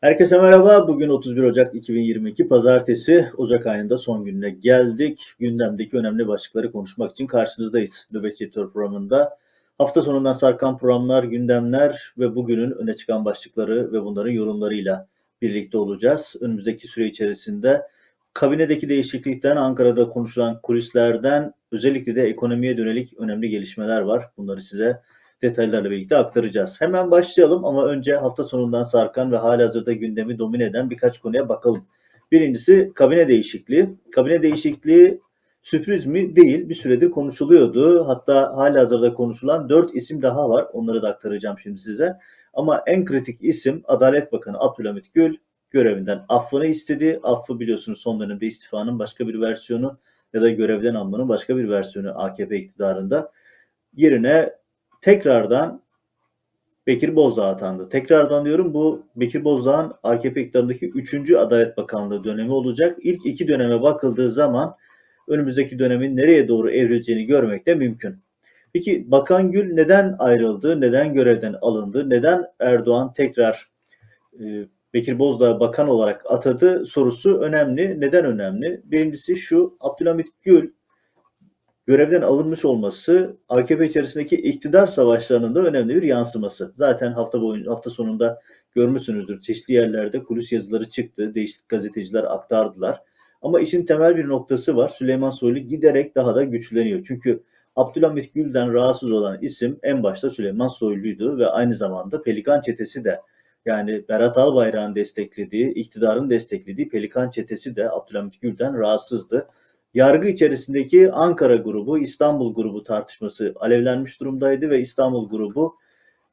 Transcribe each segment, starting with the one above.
Herkese merhaba. Bugün 31 Ocak 2022 Pazartesi. Ocak ayında son gününe geldik. Gündemdeki önemli başlıkları konuşmak için karşınızdayız. Nöbetçi Editör programında. Hafta sonundan sarkan programlar, gündemler ve bugünün öne çıkan başlıkları ve bunların yorumlarıyla birlikte olacağız. Önümüzdeki süre içerisinde kabinedeki değişiklikten, Ankara'da konuşulan kulislerden özellikle de ekonomiye dönelik önemli gelişmeler var. Bunları size detaylarla birlikte aktaracağız. Hemen başlayalım ama önce hafta sonundan sarkan ve halihazırda gündemi domine eden birkaç konuya bakalım. Birincisi kabine değişikliği. Kabine değişikliği sürpriz mi? Değil. Bir süredir konuşuluyordu. Hatta halihazırda konuşulan dört isim daha var. Onları da aktaracağım şimdi size. Ama en kritik isim Adalet Bakanı Abdülhamit Gül görevinden affını istedi. Affı biliyorsunuz son dönemde istifanın başka bir versiyonu ya da görevden almanın başka bir versiyonu AKP iktidarında. Yerine tekrardan Bekir Bozdağ atandı. Tekrardan diyorum bu Bekir Bozdağ'ın AKP iktidarındaki 3. Adalet Bakanlığı dönemi olacak. İlk iki döneme bakıldığı zaman önümüzdeki dönemin nereye doğru evrileceğini görmek de mümkün. Peki Bakan Gül neden ayrıldı, neden görevden alındı, neden Erdoğan tekrar e, Bekir Bozdağ bakan olarak atadı sorusu önemli. Neden önemli? Birincisi şu, Abdülhamit Gül görevden alınmış olması AKP içerisindeki iktidar savaşlarının da önemli bir yansıması. Zaten hafta boyunca hafta sonunda görmüşsünüzdür. Çeşitli yerlerde kulis yazıları çıktı. Değişik gazeteciler aktardılar. Ama işin temel bir noktası var. Süleyman Soylu giderek daha da güçleniyor. Çünkü Abdülhamit Gül'den rahatsız olan isim en başta Süleyman Soylu'ydu ve aynı zamanda Pelikan Çetesi de yani Berat Albayrak'ın desteklediği, iktidarın desteklediği Pelikan Çetesi de Abdülhamit Gül'den rahatsızdı yargı içerisindeki Ankara grubu, İstanbul grubu tartışması alevlenmiş durumdaydı ve İstanbul grubu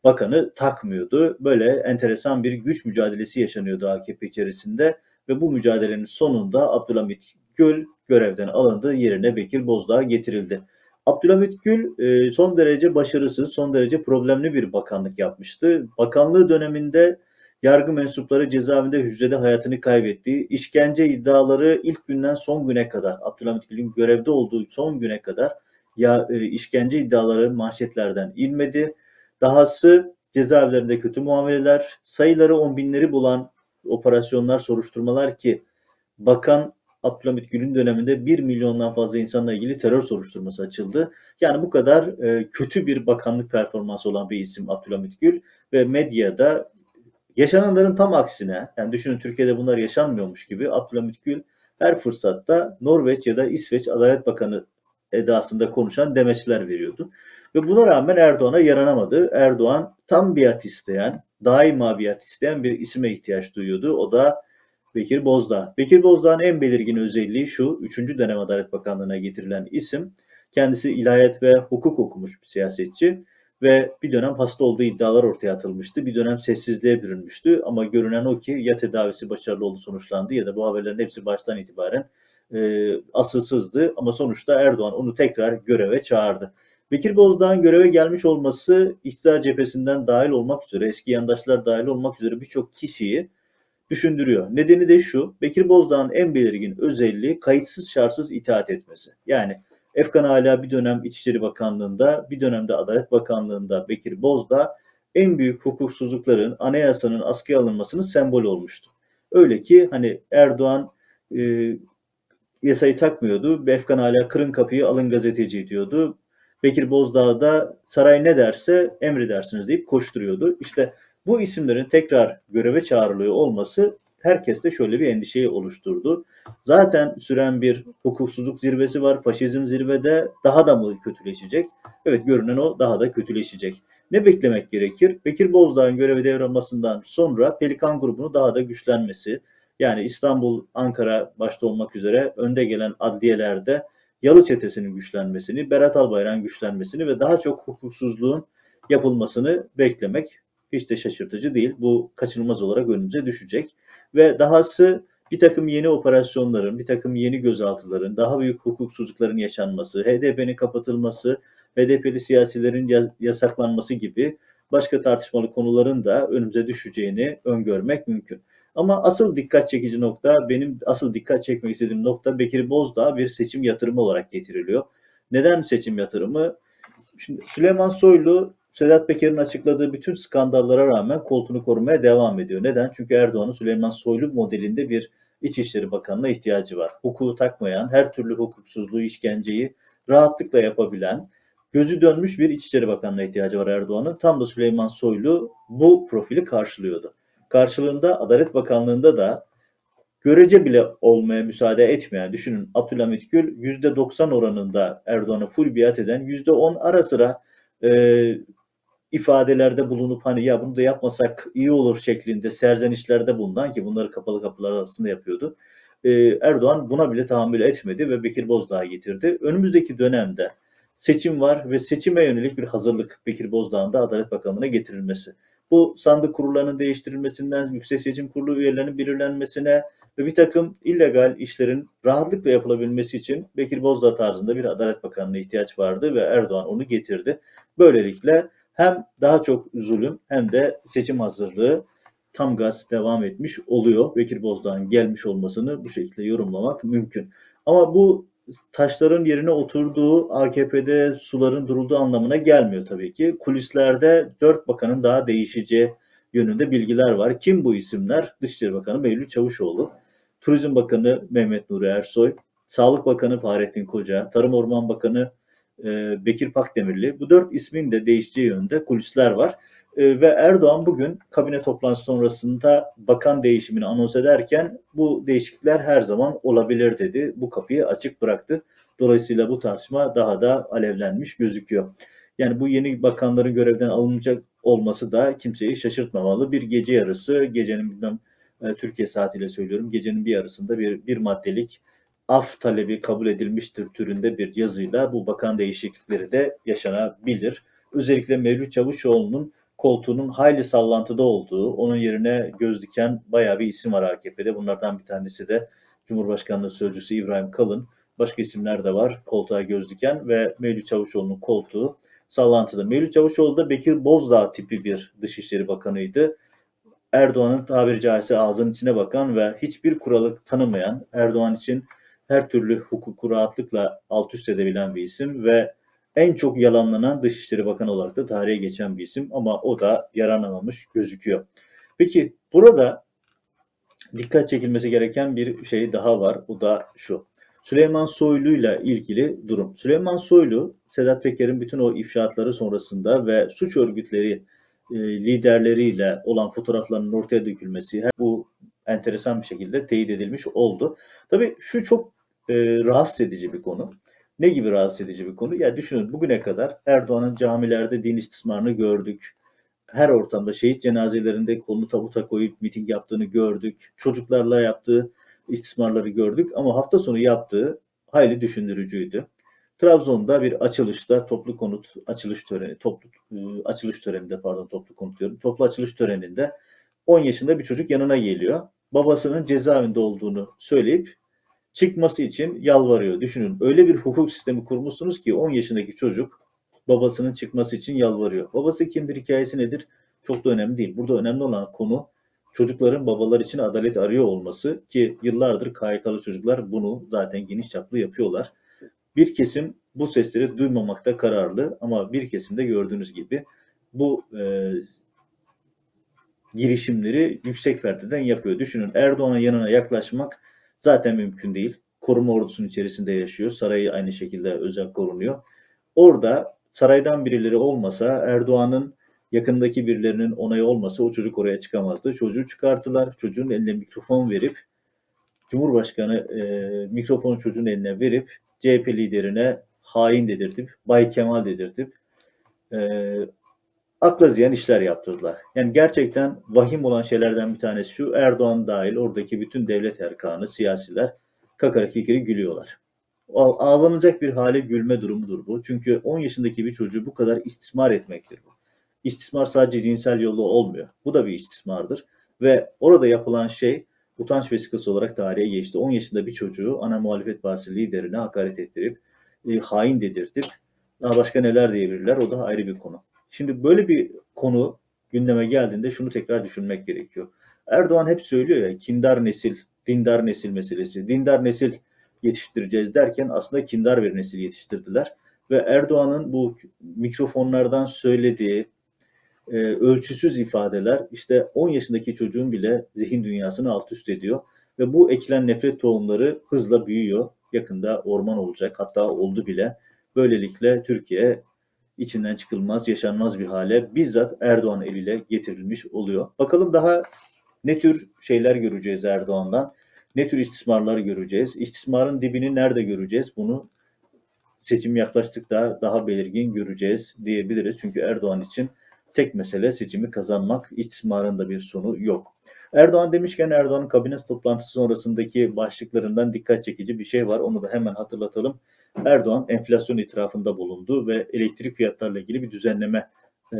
bakanı takmıyordu. Böyle enteresan bir güç mücadelesi yaşanıyordu AKP içerisinde ve bu mücadelenin sonunda Abdülhamit Gül görevden alındı, yerine Bekir Bozdağ getirildi. Abdülhamit Gül e, son derece başarısız, son derece problemli bir bakanlık yapmıştı. Bakanlığı döneminde yargı mensupları cezaevinde hücrede hayatını kaybetti. İşkence iddiaları ilk günden son güne kadar, Abdülhamit Gül'ün görevde olduğu son güne kadar ya e, işkence iddiaları manşetlerden inmedi. Dahası cezaevlerinde kötü muameleler, sayıları on binleri bulan operasyonlar, soruşturmalar ki Bakan Abdülhamit Gül'ün döneminde 1 milyondan fazla insanla ilgili terör soruşturması açıldı. Yani bu kadar e, kötü bir bakanlık performansı olan bir isim Abdülhamit Gül ve medyada Yaşananların tam aksine, yani düşünün Türkiye'de bunlar yaşanmıyormuş gibi Abdülhamit Gül her fırsatta Norveç ya da İsveç Adalet Bakanı edasında konuşan demeçler veriyordu. Ve buna rağmen Erdoğan'a yaranamadı. Erdoğan tam biat isteyen, daima biat isteyen bir isime ihtiyaç duyuyordu. O da Bekir Bozdağ. Bekir Bozdağ'ın en belirgin özelliği şu, 3. dönem Adalet Bakanlığı'na getirilen isim. Kendisi ilahiyat ve hukuk okumuş bir siyasetçi ve bir dönem hasta olduğu iddialar ortaya atılmıştı. Bir dönem sessizliğe bürünmüştü ama görünen o ki ya tedavisi başarılı oldu sonuçlandı ya da bu haberlerin hepsi baştan itibaren e, asılsızdı ama sonuçta Erdoğan onu tekrar göreve çağırdı. Bekir Bozdağ'ın göreve gelmiş olması iktidar cephesinden dahil olmak üzere, eski yandaşlar dahil olmak üzere birçok kişiyi düşündürüyor. Nedeni de şu, Bekir Bozdağ'ın en belirgin özelliği kayıtsız şartsız itaat etmesi. Yani Efkan hala bir dönem İçişleri Bakanlığı'nda, bir dönemde Adalet Bakanlığı'nda Bekir Bozdağ en büyük hukuksuzlukların anayasanın askıya alınmasının sembol olmuştu. Öyle ki hani Erdoğan e, yasayı takmıyordu. Efkan hala kırın kapıyı alın gazeteci diyordu. Bekir Bozdağ da saray ne derse emredersiniz deyip koşturuyordu. İşte bu isimlerin tekrar göreve çağrılıyor olması herkeste şöyle bir endişeyi oluşturdu. Zaten süren bir hukuksuzluk zirvesi var. Faşizm zirvede daha da mı kötüleşecek? Evet görünen o daha da kötüleşecek. Ne beklemek gerekir? Bekir Bozdağ'ın görevi devralmasından sonra Pelikan grubunu daha da güçlenmesi, yani İstanbul, Ankara başta olmak üzere önde gelen adliyelerde Yalı çetesinin güçlenmesini, Berat Albayrak'ın güçlenmesini ve daha çok hukuksuzluğun yapılmasını beklemek hiç de şaşırtıcı değil. Bu kaçınılmaz olarak önümüze düşecek ve dahası bir takım yeni operasyonların, bir takım yeni gözaltıların, daha büyük hukuksuzlukların yaşanması, HDP'nin kapatılması, HDP'li siyasilerin yasaklanması gibi başka tartışmalı konuların da önümüze düşeceğini öngörmek mümkün. Ama asıl dikkat çekici nokta, benim asıl dikkat çekmek istediğim nokta Bekir Bozdağ bir seçim yatırımı olarak getiriliyor. Neden seçim yatırımı? Şimdi Süleyman Soylu Sedat Peker'in açıkladığı bütün skandallara rağmen koltuğunu korumaya devam ediyor. Neden? Çünkü Erdoğan'ın Süleyman Soylu modelinde bir İçişleri Bakanı'na ihtiyacı var. Hukuku takmayan, her türlü hukuksuzluğu, işkenceyi rahatlıkla yapabilen, gözü dönmüş bir İçişleri Bakanı'na ihtiyacı var Erdoğan'ın. Tam da Süleyman Soylu bu profili karşılıyordu. Karşılığında Adalet Bakanlığı'nda da görece bile olmaya müsaade etmeyen, düşünün Abdülhamit Gül %90 oranında Erdoğan'a full biat eden, %10 ara sıra e, ifadelerde bulunup hani ya bunu da yapmasak iyi olur şeklinde serzenişlerde bulunan ki bunları kapalı kapılar arasında yapıyordu. Ee, Erdoğan buna bile tahammül etmedi ve Bekir Bozdağ getirdi. Önümüzdeki dönemde seçim var ve seçime yönelik bir hazırlık Bekir Bozdağ'ın da Adalet Bakanlığı'na getirilmesi. Bu sandık kurullarının değiştirilmesinden Yüksek Seçim Kurulu üyelerinin belirlenmesine ve bir takım illegal işlerin rahatlıkla yapılabilmesi için Bekir Bozdağ tarzında bir Adalet Bakanlığı'na ihtiyaç vardı ve Erdoğan onu getirdi. Böylelikle hem daha çok zulüm hem de seçim hazırlığı tam gaz devam etmiş oluyor. Bekir Bozdağ'ın gelmiş olmasını bu şekilde yorumlamak mümkün. Ama bu taşların yerine oturduğu AKP'de suların durulduğu anlamına gelmiyor tabii ki. Kulislerde dört bakanın daha değişeceği yönünde bilgiler var. Kim bu isimler? Dışişleri Bakanı Mevlüt Çavuşoğlu, Turizm Bakanı Mehmet Nuri Ersoy, Sağlık Bakanı Fahrettin Koca, Tarım Orman Bakanı e, Bekir Pakdemirli. Bu dört ismin de değişeceği yönde kulisler var. E, ve Erdoğan bugün kabine toplantısı sonrasında bakan değişimini anons ederken bu değişiklikler her zaman olabilir dedi. Bu kapıyı açık bıraktı. Dolayısıyla bu tartışma daha da alevlenmiş gözüküyor. Yani bu yeni bakanların görevden alınacak olması da kimseyi şaşırtmamalı. Bir gece yarısı, gecenin bilmem e, Türkiye saatiyle söylüyorum, gecenin bir yarısında bir, bir maddelik af talebi kabul edilmiştir türünde bir yazıyla bu bakan değişiklikleri de yaşanabilir. Özellikle Mevlüt Çavuşoğlu'nun koltuğunun hayli sallantıda olduğu, onun yerine göz diken bayağı bir isim var AKP'de. Bunlardan bir tanesi de Cumhurbaşkanlığı Sözcüsü İbrahim Kalın. Başka isimler de var koltuğa göz diken ve Mevlüt Çavuşoğlu'nun koltuğu sallantıda. Mevlüt Çavuşoğlu da Bekir Bozdağ tipi bir Dışişleri Bakanıydı. Erdoğan'ın tabiri caizse ağzının içine bakan ve hiçbir kuralı tanımayan, Erdoğan için her türlü hukuku rahatlıkla alt üst edebilen bir isim ve en çok yalanlanan Dışişleri Bakanı olarak da tarihe geçen bir isim ama o da yaranamamış gözüküyor. Peki burada dikkat çekilmesi gereken bir şey daha var. O da şu. Süleyman Soylu ile ilgili durum. Süleyman Soylu, Sedat Peker'in bütün o ifşaatları sonrasında ve suç örgütleri e, liderleriyle olan fotoğraflarının ortaya dökülmesi bu enteresan bir şekilde teyit edilmiş oldu. Tabii şu çok e, rahatsız edici bir konu. Ne gibi rahatsız edici bir konu? Ya düşünün bugüne kadar Erdoğan'ın camilerde din istismarını gördük. Her ortamda şehit cenazelerinde kolunu tabuta koyup miting yaptığını gördük. Çocuklarla yaptığı istismarları gördük ama hafta sonu yaptığı hayli düşündürücüydü. Trabzon'da bir açılışta toplu konut açılış töreni, toplu e, açılış töreninde pardon toplu konut diyorum. Toplu açılış töreninde 10 yaşında bir çocuk yanına geliyor. Babasının cezaevinde olduğunu söyleyip çıkması için yalvarıyor. Düşünün öyle bir hukuk sistemi kurmuşsunuz ki 10 yaşındaki çocuk babasının çıkması için yalvarıyor. Babası kimdir, hikayesi nedir? Çok da önemli değil. Burada önemli olan konu çocukların babalar için adalet arıyor olması ki yıllardır KYK'lı çocuklar bunu zaten geniş çaplı yapıyorlar. Bir kesim bu sesleri duymamakta kararlı ama bir kesim de gördüğünüz gibi bu e, girişimleri yüksek perdeden yapıyor. Düşünün Erdoğan'ın yanına yaklaşmak zaten mümkün değil. Koruma ordusunun içerisinde yaşıyor. Sarayı aynı şekilde özel korunuyor. Orada saraydan birileri olmasa Erdoğan'ın yakındaki birilerinin onayı olmasa o çocuk oraya çıkamazdı. Çocuğu çıkarttılar. Çocuğun eline mikrofon verip Cumhurbaşkanı e, mikrofonu çocuğun eline verip CHP liderine hain dedirtip, Bay Kemal dedirtip e, akla ziyan işler yaptırdılar. Yani gerçekten vahim olan şeylerden bir tanesi şu Erdoğan dahil oradaki bütün devlet erkanı, siyasiler kakara kikiri gülüyorlar. Ağlanacak bir hale gülme durumudur bu. Çünkü 10 yaşındaki bir çocuğu bu kadar istismar etmektir bu. İstismar sadece cinsel yolla olmuyor. Bu da bir istismardır. Ve orada yapılan şey utanç vesikası olarak tarihe geçti. 10 yaşında bir çocuğu ana muhalefet partisi liderine hakaret ettirip, e, hain dedirtip, daha başka neler diyebilirler o da ayrı bir konu. Şimdi böyle bir konu gündeme geldiğinde şunu tekrar düşünmek gerekiyor. Erdoğan hep söylüyor ya kindar nesil, dindar nesil meselesi. Dindar nesil yetiştireceğiz derken aslında kindar bir nesil yetiştirdiler. ve Erdoğan'ın bu mikrofonlardan söylediği e, ölçüsüz ifadeler işte 10 yaşındaki çocuğun bile zihin dünyasını alt üst ediyor ve bu ekilen nefret tohumları hızla büyüyor. Yakında orman olacak hatta oldu bile. Böylelikle Türkiye içinden çıkılmaz, yaşanmaz bir hale bizzat Erdoğan eliyle getirilmiş oluyor. Bakalım daha ne tür şeyler göreceğiz Erdoğan'dan? Ne tür istismarlar göreceğiz? İstismarın dibini nerede göreceğiz? Bunu seçim yaklaştıkça daha belirgin göreceğiz diyebiliriz. Çünkü Erdoğan için tek mesele seçimi kazanmak. İstismarın da bir sonu yok. Erdoğan demişken Erdoğan'ın kabine toplantısı sonrasındaki başlıklarından dikkat çekici bir şey var. Onu da hemen hatırlatalım. Erdoğan enflasyon itirafında bulundu ve elektrik fiyatlarıyla ilgili bir düzenleme e,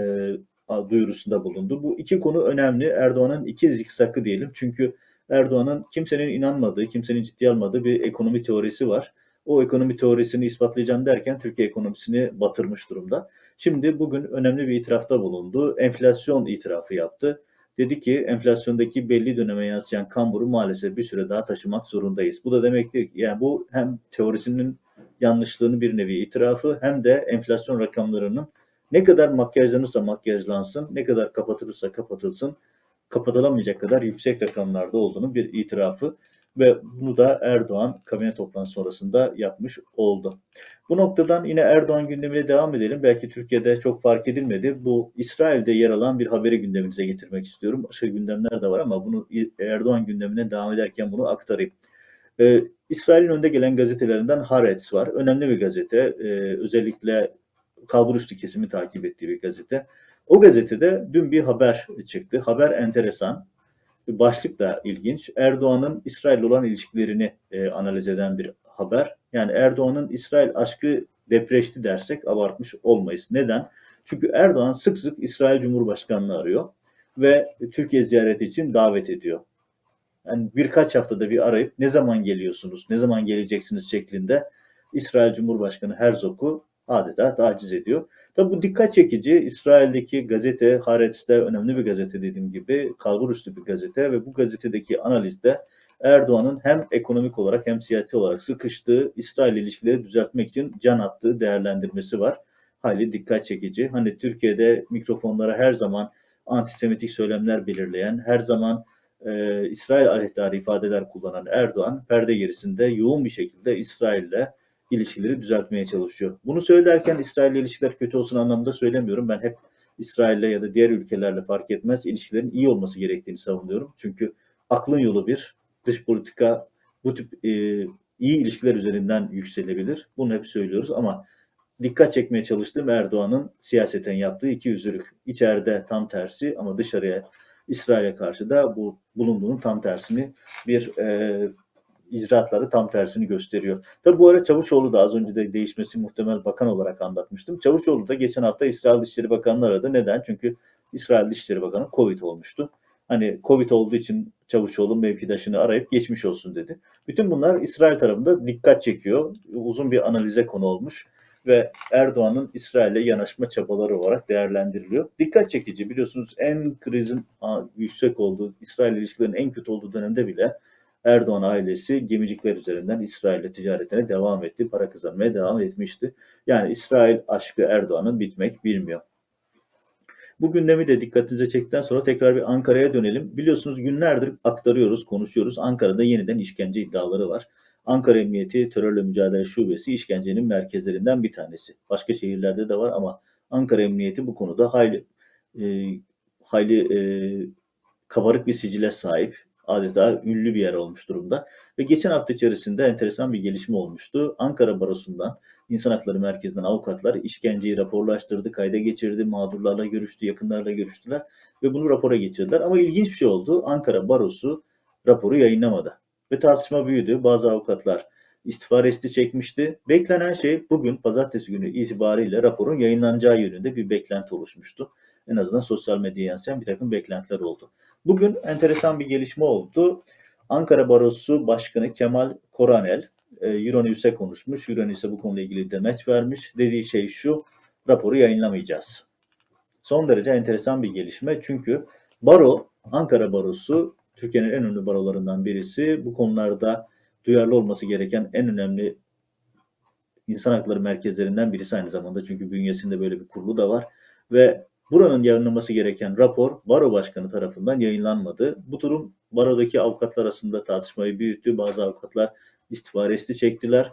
duyurusunda bulundu. Bu iki konu önemli. Erdoğan'ın iki zikzakı diyelim. Çünkü Erdoğan'ın kimsenin inanmadığı, kimsenin ciddiye almadığı bir ekonomi teorisi var. O ekonomi teorisini ispatlayacağım derken Türkiye ekonomisini batırmış durumda. Şimdi bugün önemli bir itirafta bulundu. Enflasyon itirafı yaptı. Dedi ki enflasyondaki belli döneme yansıyan kamburu maalesef bir süre daha taşımak zorundayız. Bu da demektir ki yani bu hem teorisinin yanlışlığını bir nevi itirafı hem de enflasyon rakamlarının ne kadar makyajlanırsa makyajlansın, ne kadar kapatılırsa kapatılsın, kapatılamayacak kadar yüksek rakamlarda olduğunu bir itirafı ve bunu da Erdoğan kabine toplantısı sonrasında yapmış oldu. Bu noktadan yine Erdoğan gündemine devam edelim. Belki Türkiye'de çok fark edilmedi. Bu İsrail'de yer alan bir haberi gündeminize getirmek istiyorum. Başka gündemler de var ama bunu Erdoğan gündemine devam ederken bunu aktarayım. Ee, İsrail'in önde gelen gazetelerinden Haaretz var. Önemli bir gazete. Ee, özellikle kalburüstü kesimi takip ettiği bir gazete. O gazetede dün bir haber çıktı. Haber enteresan. Başlık da ilginç. Erdoğan'ın İsrail olan ilişkilerini e, analiz eden bir haber. Yani Erdoğan'ın İsrail aşkı depreşti dersek abartmış olmayız. Neden? Çünkü Erdoğan sık sık İsrail Cumhurbaşkanı'nı arıyor ve Türkiye ziyareti için davet ediyor. Yani birkaç haftada bir arayıp ne zaman geliyorsunuz, ne zaman geleceksiniz şeklinde İsrail Cumhurbaşkanı Herzog'u adeta taciz ediyor. Tabi bu dikkat çekici. İsrail'deki gazete Haaretz'te önemli bir gazete dediğim gibi kalbur üstü bir gazete ve bu gazetedeki analizde Erdoğan'ın hem ekonomik olarak hem siyasi olarak sıkıştığı İsrail ilişkileri düzeltmek için can attığı değerlendirmesi var. Hali dikkat çekici. Hani Türkiye'de mikrofonlara her zaman antisemitik söylemler belirleyen, her zaman e, İsrail aleyhtarı ifadeler kullanan Erdoğan perde gerisinde yoğun bir şekilde İsrail'le ilişkileri düzeltmeye çalışıyor. Bunu söylerken İsrail ile ilişkiler kötü olsun anlamında söylemiyorum. Ben hep İsrail'le ya da diğer ülkelerle fark etmez ilişkilerin iyi olması gerektiğini savunuyorum. Çünkü aklın yolu bir, dış politika bu tip e, iyi ilişkiler üzerinden yükselebilir. Bunu hep söylüyoruz ama dikkat çekmeye çalıştığım Erdoğan'ın siyaseten yaptığı iki yüzlülük. İçeride tam tersi ama dışarıya İsrail'e karşı da bu bulunduğunun tam tersini bir e, icraatları tam tersini gösteriyor. Tabi bu ara Çavuşoğlu da az önce de değişmesi muhtemel bakan olarak anlatmıştım. Çavuşoğlu da geçen hafta İsrail Dışişleri Bakanı'nı aradı. Neden? Çünkü İsrail Dışişleri Bakanı Covid olmuştu. Hani Covid olduğu için Çavuşoğlu mevkidaşını arayıp geçmiş olsun dedi. Bütün bunlar İsrail tarafında dikkat çekiyor. Uzun bir analize konu olmuş ve Erdoğan'ın İsrail'e yanaşma çabaları olarak değerlendiriliyor. Dikkat çekici biliyorsunuz en krizin yüksek olduğu, İsrail ilişkilerinin en kötü olduğu dönemde bile Erdoğan ailesi gemicikler üzerinden İsrail'le ticaretine devam etti. Para kazanmaya devam etmişti. Yani İsrail aşkı Erdoğan'ın bitmek bilmiyor. Bu gündemi de dikkatinize çektikten sonra tekrar bir Ankara'ya dönelim. Biliyorsunuz günlerdir aktarıyoruz, konuşuyoruz. Ankara'da yeniden işkence iddiaları var. Ankara Emniyeti Terörle Mücadele Şubesi işkencenin merkezlerinden bir tanesi. Başka şehirlerde de var ama Ankara Emniyeti bu konuda hayli e, hayli e, kabarık bir sicile sahip adeta ünlü bir yer olmuş durumda. Ve geçen hafta içerisinde enteresan bir gelişme olmuştu. Ankara Barosu'ndan, İnsan Hakları Merkezi'nden avukatlar işkenceyi raporlaştırdı, kayda geçirdi, mağdurlarla görüştü, yakınlarla görüştüler ve bunu rapora geçirdiler. Ama ilginç bir şey oldu. Ankara Barosu raporu yayınlamadı. Ve tartışma büyüdü. Bazı avukatlar istifa resti çekmişti. Beklenen şey bugün pazartesi günü itibariyle raporun yayınlanacağı yönünde bir beklenti oluşmuştu. En azından sosyal medyaya yansıyan bir takım beklentiler oldu. Bugün enteresan bir gelişme oldu. Ankara Barosu Başkanı Kemal Koranel e, Euronews'e konuşmuş. Euronews'e bu konuyla ilgili demeç vermiş. Dediği şey şu, raporu yayınlamayacağız. Son derece enteresan bir gelişme. Çünkü baro, Ankara Barosu Türkiye'nin en önemli barolarından birisi. Bu konularda duyarlı olması gereken en önemli insan hakları merkezlerinden birisi aynı zamanda. Çünkü bünyesinde böyle bir kurulu da var. Ve buranın yayınlaması gereken rapor baro başkanı tarafından yayınlanmadı. Bu durum barodaki avukatlar arasında tartışmayı büyüttü. Bazı avukatlar istifa resti çektiler.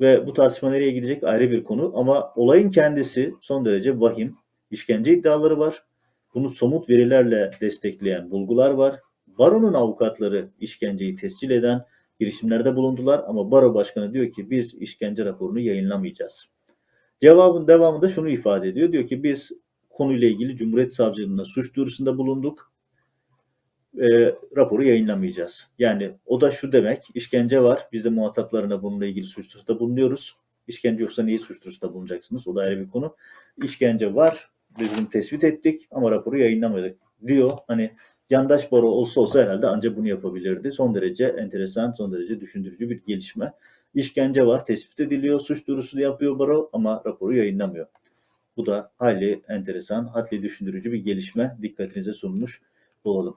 Ve bu tartışma nereye gidecek ayrı bir konu. Ama olayın kendisi son derece vahim. İşkence iddiaları var. Bunu somut verilerle destekleyen bulgular var. Baronun avukatları işkenceyi tescil eden girişimlerde bulundular ama baro başkanı diyor ki biz işkence raporunu yayınlamayacağız. Cevabın devamında şunu ifade ediyor. Diyor ki biz konuyla ilgili Cumhuriyet Savcılığına suç duyurusunda bulunduk. E, raporu yayınlamayacağız. Yani o da şu demek, işkence var. Biz de muhataplarına bununla ilgili suç duyurusunda bulunuyoruz. İşkence yoksa niye suç duyurusunda bulunacaksınız? O da ayrı bir konu. İşkence var. Biz bunu tespit ettik ama raporu yayınlamadık diyor. Hani yandaş baro olsa olsa herhalde ancak bunu yapabilirdi. Son derece enteresan, son derece düşündürücü bir gelişme. İşkence var, tespit ediliyor, suç duyurusu yapıyor baro ama raporu yayınlamıyor. Bu da hayli enteresan, hayli düşündürücü bir gelişme. Dikkatinize sunmuş olalım.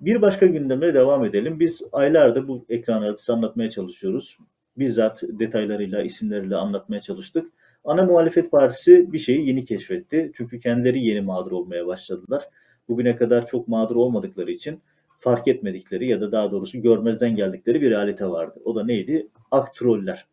Bir başka gündemle devam edelim. Biz aylardır bu ekranlarda anlatmaya çalışıyoruz. Bizzat detaylarıyla, isimleriyle anlatmaya çalıştık. Ana muhalefet partisi bir şeyi yeni keşfetti. Çünkü kendileri yeni mağdur olmaya başladılar. Bugüne kadar çok mağdur olmadıkları için fark etmedikleri ya da daha doğrusu görmezden geldikleri bir realite vardı. O da neydi? Aktroller.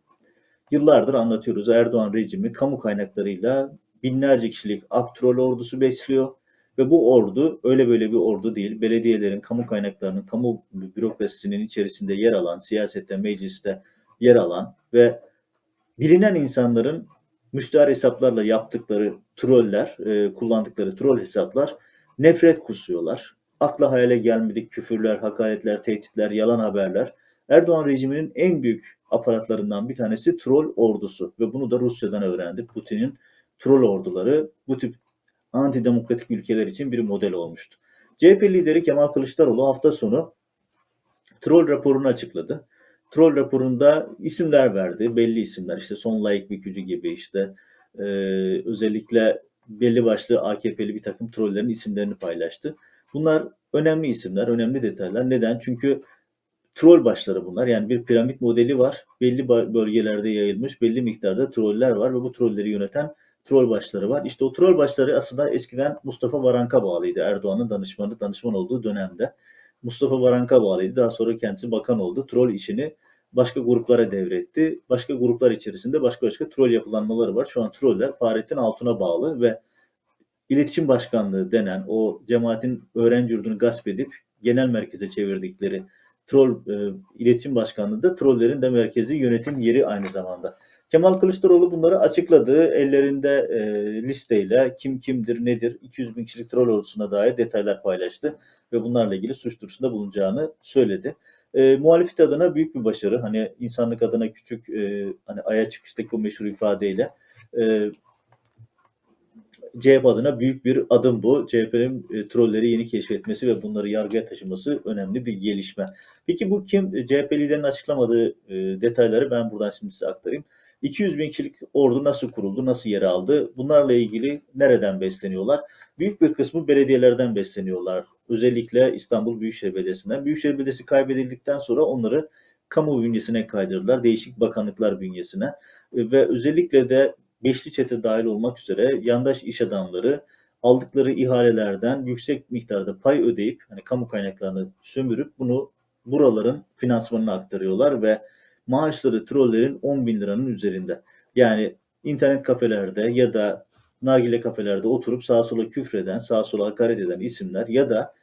Yıllardır anlatıyoruz. Erdoğan rejimi kamu kaynaklarıyla binlerce kişilik aktrol ordusu besliyor. Ve bu ordu öyle böyle bir ordu değil. Belediyelerin, kamu kaynaklarının, kamu bürokrasisinin içerisinde yer alan, siyasette, mecliste yer alan ve bilinen insanların müstahar hesaplarla yaptıkları troller, e, kullandıkları troll hesaplar nefret kusuyorlar. Akla hayale gelmedik küfürler, hakaretler, tehditler, yalan haberler. Erdoğan rejiminin en büyük aparatlarından bir tanesi troll ordusu ve bunu da Rusya'dan öğrendik. Putin'in troll orduları bu tip antidemokratik ülkeler için bir model olmuştu. CHP lideri Kemal Kılıçdaroğlu hafta sonu troll raporunu açıkladı. Troll raporunda isimler verdi, belli isimler işte son layık bir gücü gibi işte e, özellikle belli başlı AKP'li bir takım trollerin isimlerini paylaştı. Bunlar önemli isimler, önemli detaylar. Neden? Çünkü troll başları bunlar. Yani bir piramit modeli var. Belli bölgelerde yayılmış, belli miktarda troller var ve bu trolleri yöneten troll başları var. İşte o troll başları aslında eskiden Mustafa Varank'a bağlıydı. Erdoğan'ın danışmanı, danışman olduğu dönemde. Mustafa Varank'a bağlıydı. Daha sonra kendisi bakan oldu. Troll işini başka gruplara devretti. Başka gruplar içerisinde başka başka troll yapılanmaları var. Şu an troller Fahrettin Altun'a bağlı ve iletişim başkanlığı denen o cemaatin öğrenci yurdunu gasp edip genel merkeze çevirdikleri troll e, iletişim başkanlığı da trollerin de merkezi yönetim yeri aynı zamanda. Kemal Kılıçdaroğlu bunları açıkladı. Ellerinde e, listeyle kim kimdir nedir 200 bin kişilik troll ordusuna dair detaylar paylaştı ve bunlarla ilgili suç duyurusunda bulunacağını söyledi. E, muhalefet adına büyük bir başarı. Hani insanlık adına küçük e, hani aya çıkıştaki o meşhur ifadeyle e, CHP adına büyük bir adım bu. CHP'nin e, trolleri yeni keşfetmesi ve bunları yargıya taşıması önemli bir gelişme. Peki bu kim? CHP liderinin açıklamadığı e, detayları ben buradan şimdi size aktarayım. 200 bin kişilik ordu nasıl kuruldu, nasıl yer aldı? Bunlarla ilgili nereden besleniyorlar? Büyük bir kısmı belediyelerden besleniyorlar. Özellikle İstanbul Büyükşehir Belediyesi'nden. Büyükşehir Belediyesi kaybedildikten sonra onları kamu bünyesine kaydırdılar. Değişik bakanlıklar bünyesine. E, ve özellikle de beşli çete dahil olmak üzere yandaş iş adamları aldıkları ihalelerden yüksek miktarda pay ödeyip hani kamu kaynaklarını sömürüp bunu buraların finansmanına aktarıyorlar ve maaşları trollerin 10 bin liranın üzerinde. Yani internet kafelerde ya da nargile kafelerde oturup sağa sola küfreden, sağa sola hakaret eden isimler ya da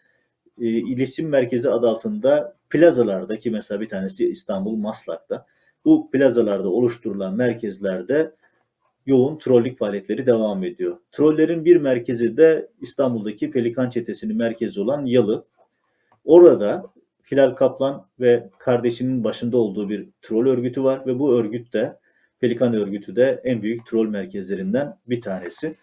e, iletişim merkezi adı altında plazalarda ki mesela bir tanesi İstanbul Maslak'ta bu plazalarda oluşturulan merkezlerde yoğun trollik faaliyetleri devam ediyor. Trollerin bir merkezi de İstanbul'daki Pelikan Çetesi'nin merkezi olan Yalı. Orada Hilal Kaplan ve kardeşinin başında olduğu bir troll örgütü var ve bu örgüt de Pelikan örgütü de en büyük troll merkezlerinden bir tanesi.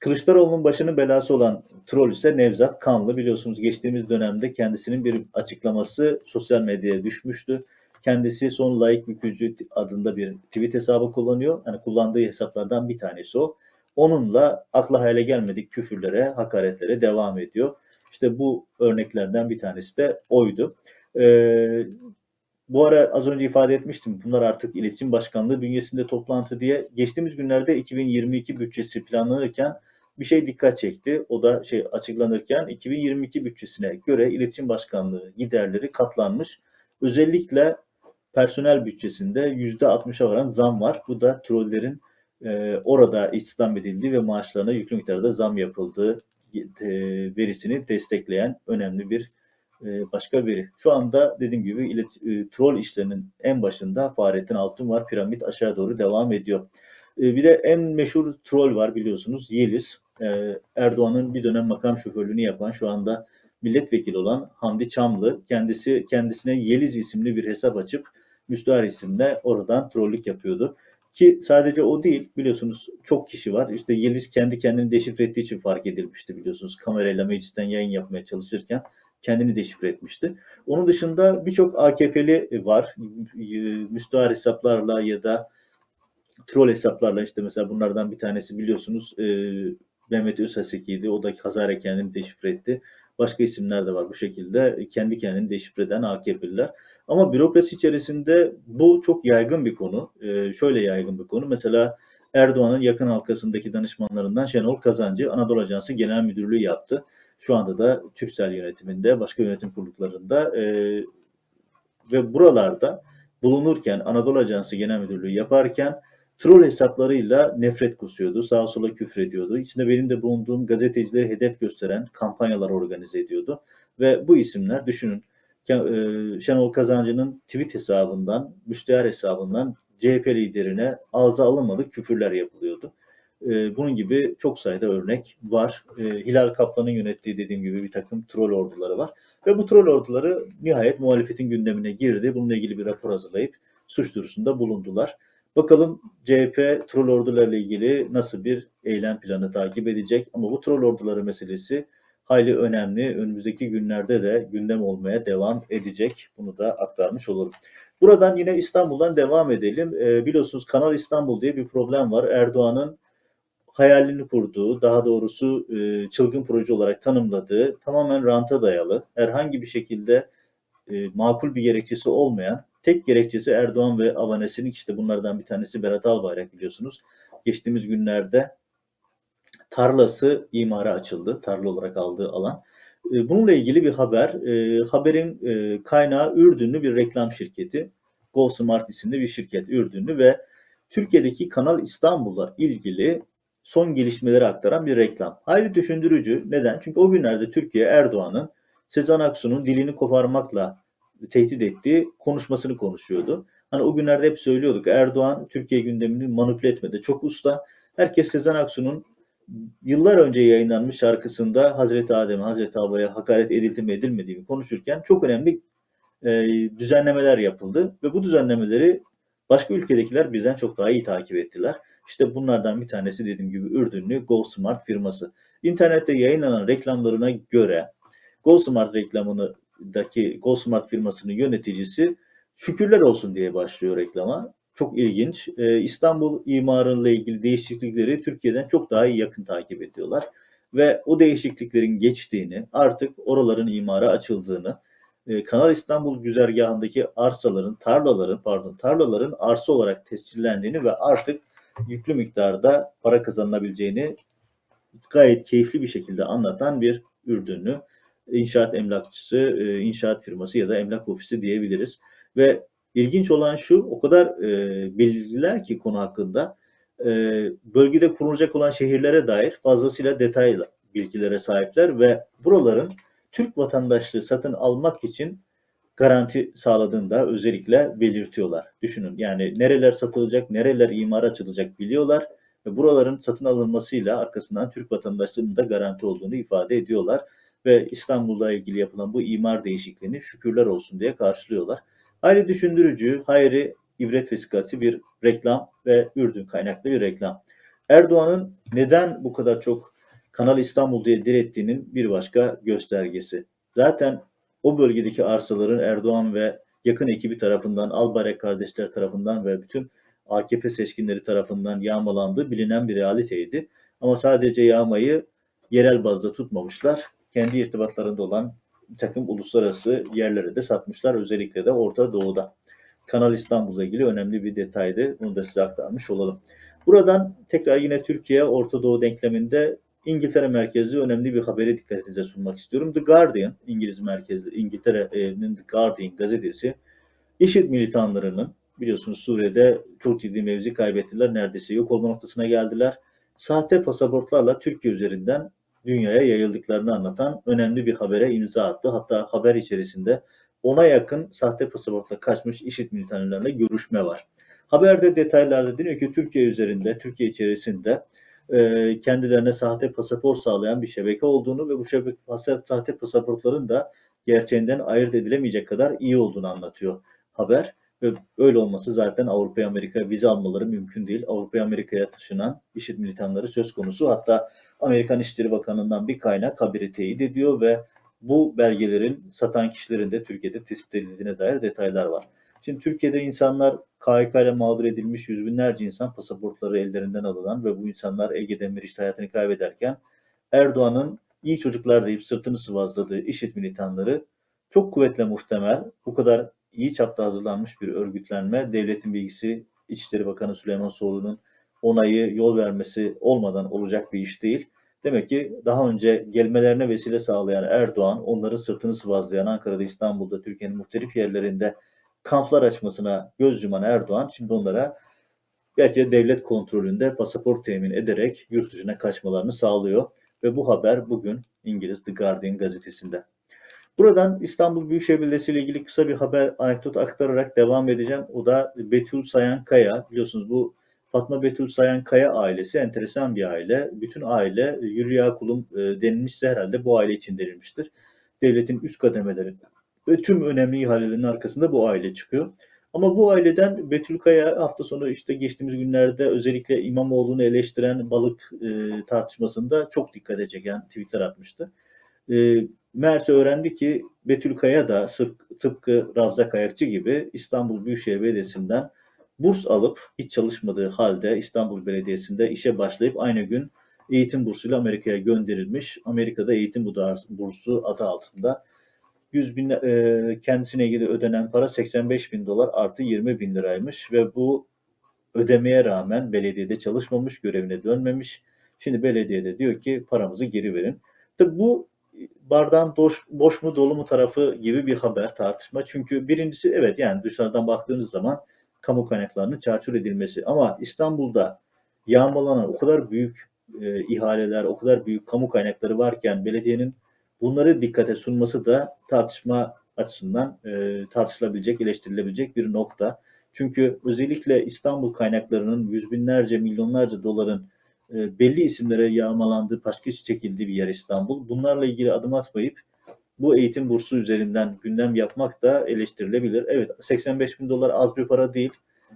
Kılıçdaroğlu'nun başının belası olan troll ise Nevzat Kanlı. Biliyorsunuz geçtiğimiz dönemde kendisinin bir açıklaması sosyal medyaya düşmüştü. Kendisi son layık bükücü adında bir tweet hesabı kullanıyor. Yani kullandığı hesaplardan bir tanesi o. Onunla akla hayale gelmedik küfürlere, hakaretlere devam ediyor. İşte bu örneklerden bir tanesi de oydu. Ee, bu ara az önce ifade etmiştim. Bunlar artık iletişim başkanlığı bünyesinde toplantı diye. Geçtiğimiz günlerde 2022 bütçesi planlanırken bir şey dikkat çekti. O da şey açıklanırken 2022 bütçesine göre iletişim başkanlığı giderleri katlanmış. Özellikle personel bütçesinde %60'a varan zam var. Bu da trollerin e, orada istihdam edildiği ve maaşlarına yüklü miktarda zam yapıldığı verisini destekleyen önemli bir e, başka veri. Şu anda dediğim gibi ilet, e, troll işlerinin en başında Fahrettin Altun var. Piramit aşağı doğru devam ediyor. E, bir de en meşhur troll var biliyorsunuz Yeliz. E, Erdoğan'ın bir dönem makam şoförlüğünü yapan şu anda milletvekili olan Hamdi Çamlı kendisi kendisine Yeliz isimli bir hesap açıp Müstahar isimle oradan trollük yapıyordu. Ki sadece o değil biliyorsunuz çok kişi var. İşte Yeliz kendi kendini deşifre ettiği için fark edilmişti biliyorsunuz. Kamerayla meclisten yayın yapmaya çalışırken kendini deşifre etmişti. Onun dışında birçok AKP'li var. Müstahar hesaplarla ya da troll hesaplarla işte mesela bunlardan bir tanesi biliyorsunuz e, Mehmet Özhaseki'ydi. O da kazara kendini deşifre etti. Başka isimler de var bu şekilde kendi kendini deşifre eden AKP'liler. Ama bürokrasi içerisinde bu çok yaygın bir konu. Ee, şöyle yaygın bir konu. Mesela Erdoğan'ın yakın halkasındaki danışmanlarından Şenol Kazancı Anadolu Ajansı Genel Müdürlüğü yaptı. Şu anda da Türksel yönetiminde, başka yönetim kuruluklarında e, ve buralarda bulunurken Anadolu Ajansı Genel Müdürlüğü yaparken troll hesaplarıyla nefret kusuyordu, sağa sola küfrediyordu. İçinde benim de bulunduğum gazetecileri hedef gösteren kampanyalar organize ediyordu. Ve bu isimler düşünün e, Şenol Kazancı'nın tweet hesabından, müştehar hesabından CHP liderine ağza alınmadık küfürler yapılıyordu. E, bunun gibi çok sayıda örnek var. E, Hilal Kaplan'ın yönettiği dediğim gibi bir takım troll orduları var. Ve bu troll orduları nihayet muhalefetin gündemine girdi. Bununla ilgili bir rapor hazırlayıp suç duyurusunda bulundular. Bakalım CHP troll ordularla ilgili nasıl bir eylem planı takip edecek. Ama bu troll orduları meselesi hayli önemli. Önümüzdeki günlerde de gündem olmaya devam edecek. Bunu da aktarmış olurum. Buradan yine İstanbul'dan devam edelim. E, biliyorsunuz Kanal İstanbul diye bir problem var. Erdoğan'ın hayalini kurduğu, daha doğrusu e, çılgın proje olarak tanımladığı, tamamen ranta dayalı, herhangi bir şekilde e, makul bir gerekçesi olmayan, tek gerekçesi Erdoğan ve avanesinin işte bunlardan bir tanesi Berat Albayrak biliyorsunuz. Geçtiğimiz günlerde tarlası imara açıldı. Tarla olarak aldığı alan. E, bununla ilgili bir haber. E, haberin e, kaynağı Ürdünlü bir reklam şirketi. GoSmart isimli bir şirket Ürdünlü ve Türkiye'deki Kanal İstanbul'la ilgili son gelişmeleri aktaran bir reklam. Hayli düşündürücü. Neden? Çünkü o günlerde Türkiye Erdoğan'ın Sezen Aksu'nun dilini koparmakla tehdit ettiği konuşmasını konuşuyordu. Hani o günlerde hep söylüyorduk Erdoğan Türkiye gündemini manipüle etmede çok usta. Herkes Sezen Aksu'nun yıllar önce yayınlanmış şarkısında Hazreti Adem'e, Hazreti Havva'ya hakaret edildi mi edilmediği mi konuşurken çok önemli e, düzenlemeler yapıldı ve bu düzenlemeleri başka ülkedekiler bizden çok daha iyi takip ettiler. İşte bunlardan bir tanesi dediğim gibi Ürdünlü GoSmart firması. İnternette yayınlanan reklamlarına göre GoSmart reklamındaki GoSmart firmasının yöneticisi şükürler olsun diye başlıyor reklama çok ilginç. Ee, İstanbul imarıyla ilgili değişiklikleri Türkiye'den çok daha iyi yakın takip ediyorlar. Ve o değişikliklerin geçtiğini, artık oraların imara açıldığını, e, Kanal İstanbul güzergahındaki arsaların, tarlaların, pardon, tarlaların arsa olarak tescillendiğini ve artık yüklü miktarda para kazanılabileceğini gayet keyifli bir şekilde anlatan bir Ürdünlü inşaat emlakçısı, e, inşaat firması ya da emlak ofisi diyebiliriz. Ve İlginç olan şu, o kadar e, bilgiler ki konu hakkında e, bölgede kurulacak olan şehirlere dair fazlasıyla detaylı bilgilere sahipler ve buraların Türk vatandaşlığı satın almak için garanti sağladığını da özellikle belirtiyorlar. Düşünün yani nereler satılacak, nereler imar açılacak biliyorlar ve buraların satın alınmasıyla arkasından Türk vatandaşlığının da garanti olduğunu ifade ediyorlar ve İstanbul'la ilgili yapılan bu imar değişikliğini şükürler olsun diye karşılıyorlar. Hayli düşündürücü, hayri ibret vesikası bir reklam ve Ürdün kaynaklı bir reklam. Erdoğan'ın neden bu kadar çok Kanal İstanbul diye direttiğinin bir başka göstergesi. Zaten o bölgedeki arsaların Erdoğan ve yakın ekibi tarafından, Albayrak kardeşler tarafından ve bütün AKP seçkinleri tarafından yağmalandığı bilinen bir realiteydi. Ama sadece yağmayı yerel bazda tutmamışlar. Kendi irtibatlarında olan bir takım uluslararası yerlere de satmışlar. Özellikle de Orta Doğu'da. Kanal İstanbul'la ilgili önemli bir detaydı. Bunu da size aktarmış olalım. Buradan tekrar yine Türkiye Orta Doğu denkleminde İngiltere merkezli önemli bir haberi dikkatinize sunmak istiyorum. The Guardian, İngiliz merkezli, İngiltere'nin The Guardian gazetesi, IŞİD militanlarının biliyorsunuz Suriye'de çok ciddi mevzi kaybettiler. Neredeyse yok olma noktasına geldiler. Sahte pasaportlarla Türkiye üzerinden dünyaya yayıldıklarını anlatan önemli bir habere imza attı. Hatta haber içerisinde ona yakın sahte pasaportla kaçmış IŞİD militanlarıyla görüşme var. Haberde detaylarda deniyor ki Türkiye üzerinde, Türkiye içerisinde e, kendilerine sahte pasaport sağlayan bir şebeke olduğunu ve bu şebeke, sahte pasaportların da gerçeğinden ayırt edilemeyecek kadar iyi olduğunu anlatıyor haber. Ve öyle olması zaten Avrupa Amerika'ya vize almaları mümkün değil. Avrupa Amerika'ya taşınan IŞİD militanları söz konusu. Hatta Amerikan İçişleri Bakanı'ndan bir kaynak haberi teyit ediyor ve bu belgelerin satan kişilerin de Türkiye'de tespit edildiğine dair detaylar var. Şimdi Türkiye'de insanlar KHK ile mağdur edilmiş yüz binlerce insan pasaportları ellerinden alınan ve bu insanlar Ege'de Meriç'te hayatını kaybederken Erdoğan'ın iyi çocuklar deyip sırtını sıvazladığı IŞİD militanları çok kuvvetle muhtemel bu kadar iyi çapta hazırlanmış bir örgütlenme devletin bilgisi İçişleri Bakanı Süleyman Soylu'nun onayı, yol vermesi olmadan olacak bir iş değil. Demek ki daha önce gelmelerine vesile sağlayan Erdoğan, onların sırtını sıvazlayan Ankara'da, İstanbul'da, Türkiye'nin muhtelif yerlerinde kamplar açmasına göz yuman Erdoğan şimdi onlara belki de devlet kontrolünde pasaport temin ederek yurt dışına kaçmalarını sağlıyor. Ve bu haber bugün İngiliz The Guardian gazetesinde. Buradan İstanbul Büyükşehir Belediyesi ile ilgili kısa bir haber anekdot aktararak devam edeceğim. O da Betül Sayan Kaya. Biliyorsunuz bu Fatma Betül Sayan Kaya ailesi enteresan bir aile. Bütün aile Yürüya Kulum e, denilmişse herhalde bu aile için denilmiştir. Devletin üst kademeleri ve tüm önemli ihalelerin arkasında bu aile çıkıyor. Ama bu aileden Betül Kaya hafta sonu işte geçtiğimiz günlerde özellikle İmamoğlu'nu eleştiren balık e, tartışmasında çok dikkat çeken tweetler atmıştı. E, Meğerse öğrendi ki Betül Kaya da tıpkı Ravza Kayakçı gibi İstanbul Büyükşehir Belediyesi'nden burs alıp hiç çalışmadığı halde İstanbul Belediyesi'nde işe başlayıp aynı gün eğitim bursuyla Amerika'ya gönderilmiş. Amerika'da eğitim bursu adı altında 100 bin e, kendisine ilgili ödenen para 85 bin dolar artı 20 bin liraymış ve bu ödemeye rağmen belediyede çalışmamış, görevine dönmemiş. Şimdi belediyede diyor ki paramızı geri verin. Tabi bu bardağın boş, boş mu dolu mu tarafı gibi bir haber tartışma. Çünkü birincisi evet yani dışarıdan baktığınız zaman kamu kaynaklarının çarçur edilmesi. Ama İstanbul'da yağmalanan o kadar büyük e, ihaleler, o kadar büyük kamu kaynakları varken belediyenin bunları dikkate sunması da tartışma açısından e, tartışılabilecek, eleştirilebilecek bir nokta. Çünkü özellikle İstanbul kaynaklarının yüz binlerce, milyonlarca doların e, belli isimlere yağmalandığı, paşkeş çekildiği bir yer İstanbul. Bunlarla ilgili adım atmayıp bu eğitim bursu üzerinden gündem yapmak da eleştirilebilir. Evet 85 bin dolar az bir para değil.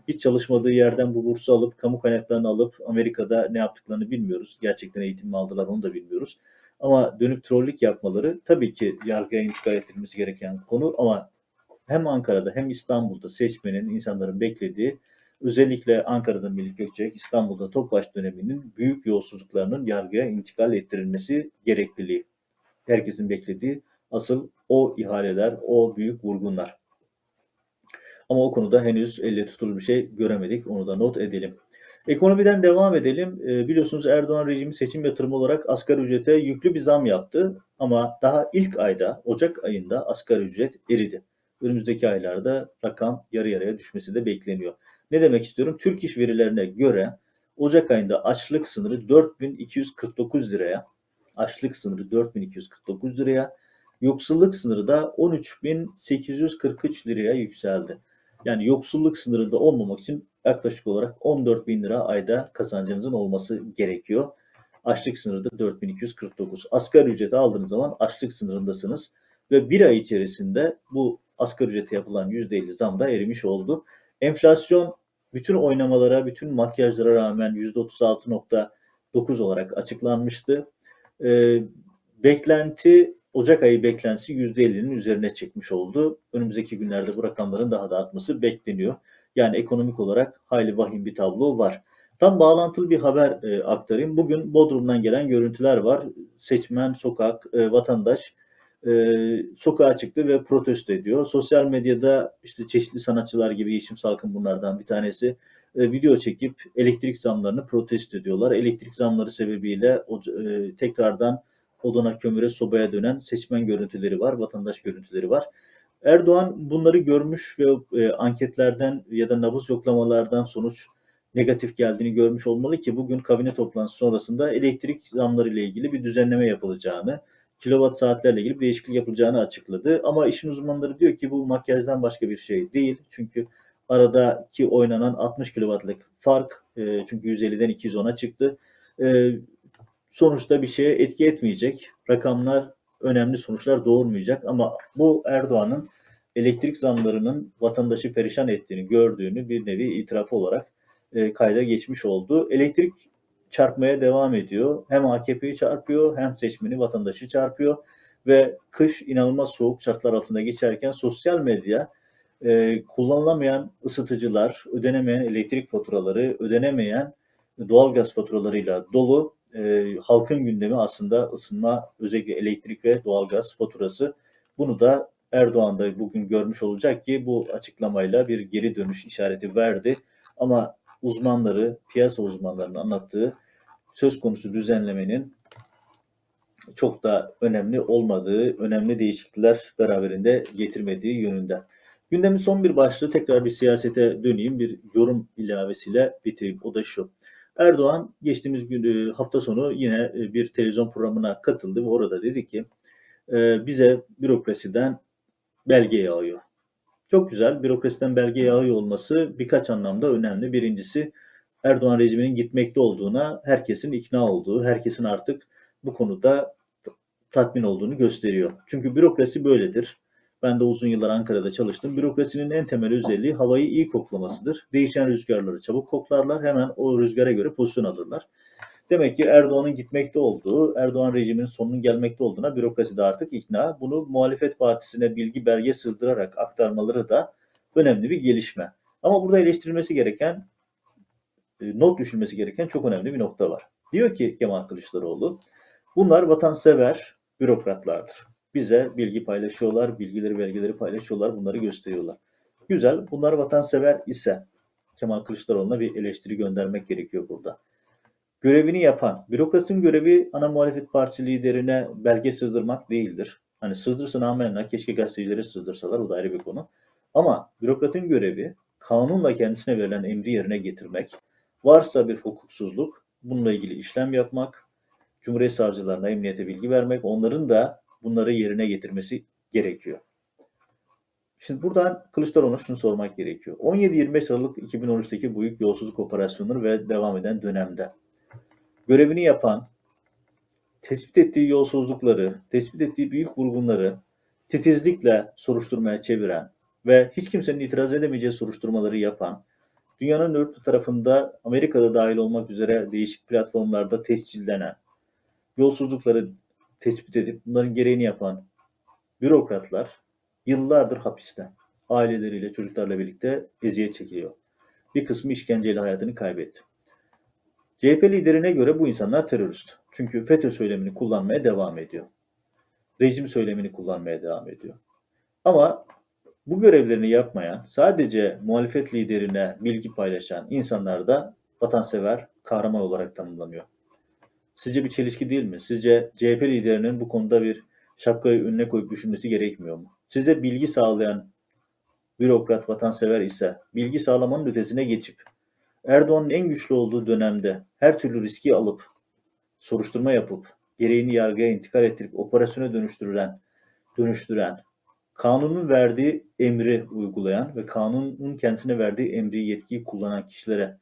Hiç çalışmadığı yerden bu bursu alıp, kamu kaynaklarını alıp Amerika'da ne yaptıklarını bilmiyoruz. Gerçekten eğitim mi aldılar onu da bilmiyoruz. Ama dönüp trollük yapmaları tabii ki yargıya intikal ettirilmesi gereken konu ama hem Ankara'da hem İstanbul'da seçmenin, insanların beklediği özellikle Ankara'da Melih Gökçek, İstanbul'da Topbaş döneminin büyük yolsuzluklarının yargıya intikal ettirilmesi gerekliliği. Herkesin beklediği asıl o ihaleler, o büyük vurgunlar. Ama o konuda henüz elle tutulur bir şey göremedik. Onu da not edelim. Ekonomiden devam edelim. E, biliyorsunuz Erdoğan rejimi seçim yatırımı olarak asgari ücrete yüklü bir zam yaptı. Ama daha ilk ayda, Ocak ayında asgari ücret eridi. Önümüzdeki aylarda rakam yarı yarıya düşmesi de bekleniyor. Ne demek istiyorum? Türk İş verilerine göre Ocak ayında açlık sınırı 4249 liraya, açlık sınırı 4249 liraya, yoksulluk sınırı da 13843 liraya yükseldi. Yani yoksulluk sınırında olmamak için yaklaşık olarak 14 bin lira ayda kazancınızın olması gerekiyor. Açlık sınırı da 4249. Asgari ücreti aldığınız zaman açlık sınırındasınız. Ve bir ay içerisinde bu asgari ücrete yapılan %50 zam da erimiş oldu. Enflasyon bütün oynamalara, bütün makyajlara rağmen %36.9 olarak açıklanmıştı. Ee, beklenti Ocak ayı beklentisi %50'nin üzerine çıkmış oldu. Önümüzdeki günlerde bu rakamların daha da artması bekleniyor. Yani ekonomik olarak hayli vahim bir tablo var. Tam bağlantılı bir haber e, aktarayım. Bugün Bodrum'dan gelen görüntüler var. Seçmen, sokak, e, vatandaş e, sokağa çıktı ve protesto ediyor. Sosyal medyada işte çeşitli sanatçılar gibi Yeşim Salkın bunlardan bir tanesi e, video çekip elektrik zamlarını protesto ediyorlar. Elektrik zamları sebebiyle o, e, tekrardan odana, kömüre, sobaya dönen seçmen görüntüleri var, vatandaş görüntüleri var. Erdoğan bunları görmüş ve e, anketlerden ya da nabız yoklamalardan sonuç negatif geldiğini görmüş olmalı ki bugün kabine toplantısı sonrasında elektrik zamları ile ilgili bir düzenleme yapılacağını, kilowatt saatlerle ilgili bir değişiklik yapılacağını açıkladı. Ama işin uzmanları diyor ki bu makyajdan başka bir şey değil. Çünkü aradaki oynanan 60 kW'lık fark e, çünkü 150'den 210'a çıktı. E, sonuçta bir şeye etki etmeyecek. Rakamlar önemli sonuçlar doğurmayacak ama bu Erdoğan'ın elektrik zamlarının vatandaşı perişan ettiğini gördüğünü bir nevi itirafı olarak e, kayda geçmiş oldu. Elektrik çarpmaya devam ediyor. Hem AKP'yi çarpıyor hem seçmeni vatandaşı çarpıyor ve kış inanılmaz soğuk şartlar altında geçerken sosyal medya e, kullanılamayan ısıtıcılar, ödenemeyen elektrik faturaları, ödenemeyen doğalgaz faturalarıyla dolu e, halkın gündemi aslında ısınma, özellikle elektrik ve doğalgaz faturası. Bunu da Erdoğan da bugün görmüş olacak ki bu açıklamayla bir geri dönüş işareti verdi. Ama uzmanları, piyasa uzmanlarının anlattığı söz konusu düzenlemenin çok da önemli olmadığı, önemli değişiklikler beraberinde getirmediği yönünde. Gündemin son bir başlığı tekrar bir siyasete döneyim, bir yorum ilavesiyle bitireyim. O da şu. Erdoğan geçtiğimiz gün e, hafta sonu yine e, bir televizyon programına katıldı ve orada dedi ki e, bize bürokrasiden belge yağıyor. Çok güzel. Bürokrasiden belge yağıyor olması birkaç anlamda önemli. Birincisi Erdoğan rejiminin gitmekte olduğuna herkesin ikna olduğu, herkesin artık bu konuda tatmin olduğunu gösteriyor. Çünkü bürokrasi böyledir. Ben de uzun yıllar Ankara'da çalıştım. Bürokrasinin en temel özelliği havayı iyi koklamasıdır. Değişen rüzgarları çabuk koklarlar. Hemen o rüzgara göre pozisyon alırlar. Demek ki Erdoğan'ın gitmekte olduğu, Erdoğan rejiminin sonunun gelmekte olduğuna bürokrasi de artık ikna. Bunu muhalefet partisine bilgi belge sızdırarak aktarmaları da önemli bir gelişme. Ama burada eleştirilmesi gereken, e, not düşülmesi gereken çok önemli bir nokta var. Diyor ki Kemal Kılıçdaroğlu, bunlar vatansever bürokratlardır. Bize bilgi paylaşıyorlar, bilgileri, belgeleri paylaşıyorlar, bunları gösteriyorlar. Güzel, bunlar vatansever ise Kemal Kılıçdaroğlu'na bir eleştiri göndermek gerekiyor burada. Görevini yapan, bürokratın görevi ana muhalefet partisi liderine belge sızdırmak değildir. Hani sızdırsın amenna, keşke gazetecilere sızdırsalar, o da ayrı bir konu. Ama bürokratın görevi kanunla kendisine verilen emri yerine getirmek, varsa bir hukuksuzluk, bununla ilgili işlem yapmak, Cumhuriyet savcılarına, emniyete bilgi vermek, onların da bunları yerine getirmesi gerekiyor. Şimdi buradan Kılıçdaroğlu'na şunu sormak gerekiyor. 17-25 Aralık 2013'teki büyük yolsuzluk operasyonu ve devam eden dönemde görevini yapan, tespit ettiği yolsuzlukları, tespit ettiği büyük vurgunları titizlikle soruşturmaya çeviren ve hiç kimsenin itiraz edemeyeceği soruşturmaları yapan, dünyanın dört tarafında Amerika'da dahil olmak üzere değişik platformlarda tescillenen, yolsuzlukları tespit edip bunların gereğini yapan bürokratlar yıllardır hapiste. Aileleriyle, çocuklarla birlikte eziyet çekiliyor. Bir kısmı işkenceyle hayatını kaybetti. CHP liderine göre bu insanlar terörist. Çünkü FETÖ söylemini kullanmaya devam ediyor. Rejim söylemini kullanmaya devam ediyor. Ama bu görevlerini yapmayan, sadece muhalefet liderine bilgi paylaşan insanlar da vatansever, kahraman olarak tanımlanıyor. Sizce bir çelişki değil mi? Sizce CHP liderinin bu konuda bir şapkayı önüne koyup düşünmesi gerekmiyor mu? Size bilgi sağlayan bürokrat, vatansever ise bilgi sağlamanın ötesine geçip Erdoğan'ın en güçlü olduğu dönemde her türlü riski alıp soruşturma yapıp gereğini yargıya intikal ettirip operasyona dönüştüren, dönüştüren, kanunun verdiği emri uygulayan ve kanunun kendisine verdiği emri yetkiyi kullanan kişilere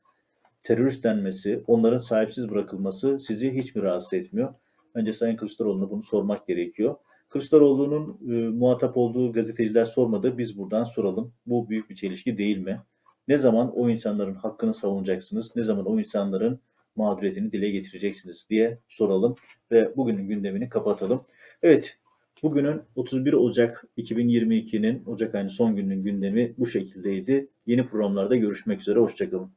terörist denmesi, onların sahipsiz bırakılması sizi hiç mi rahatsız etmiyor? Önce Sayın Kılıçdaroğlu'na bunu sormak gerekiyor. Kılıçdaroğlu'nun e, muhatap olduğu gazeteciler sormadı. Biz buradan soralım. Bu büyük bir çelişki değil mi? Ne zaman o insanların hakkını savunacaksınız? Ne zaman o insanların mağduriyetini dile getireceksiniz diye soralım ve bugünün gündemini kapatalım. Evet, bugünün 31 Ocak 2022'nin Ocak ayının son gününün gündemi bu şekildeydi. Yeni programlarda görüşmek üzere, hoşçakalın.